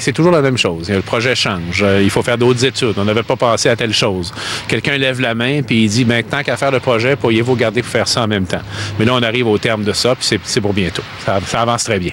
C'est toujours la même chose. Le projet change. Euh, il faut faire d'autres études. On n'avait pas pensé à telle chose. Quelqu'un lève la main puis il dit maintenant qu'à faire le projet, pourriez-vous garder pour faire ça en même temps? Mais là, on arrive au terme de ça, puis c'est pour bientôt. Ça, ça avance très bien.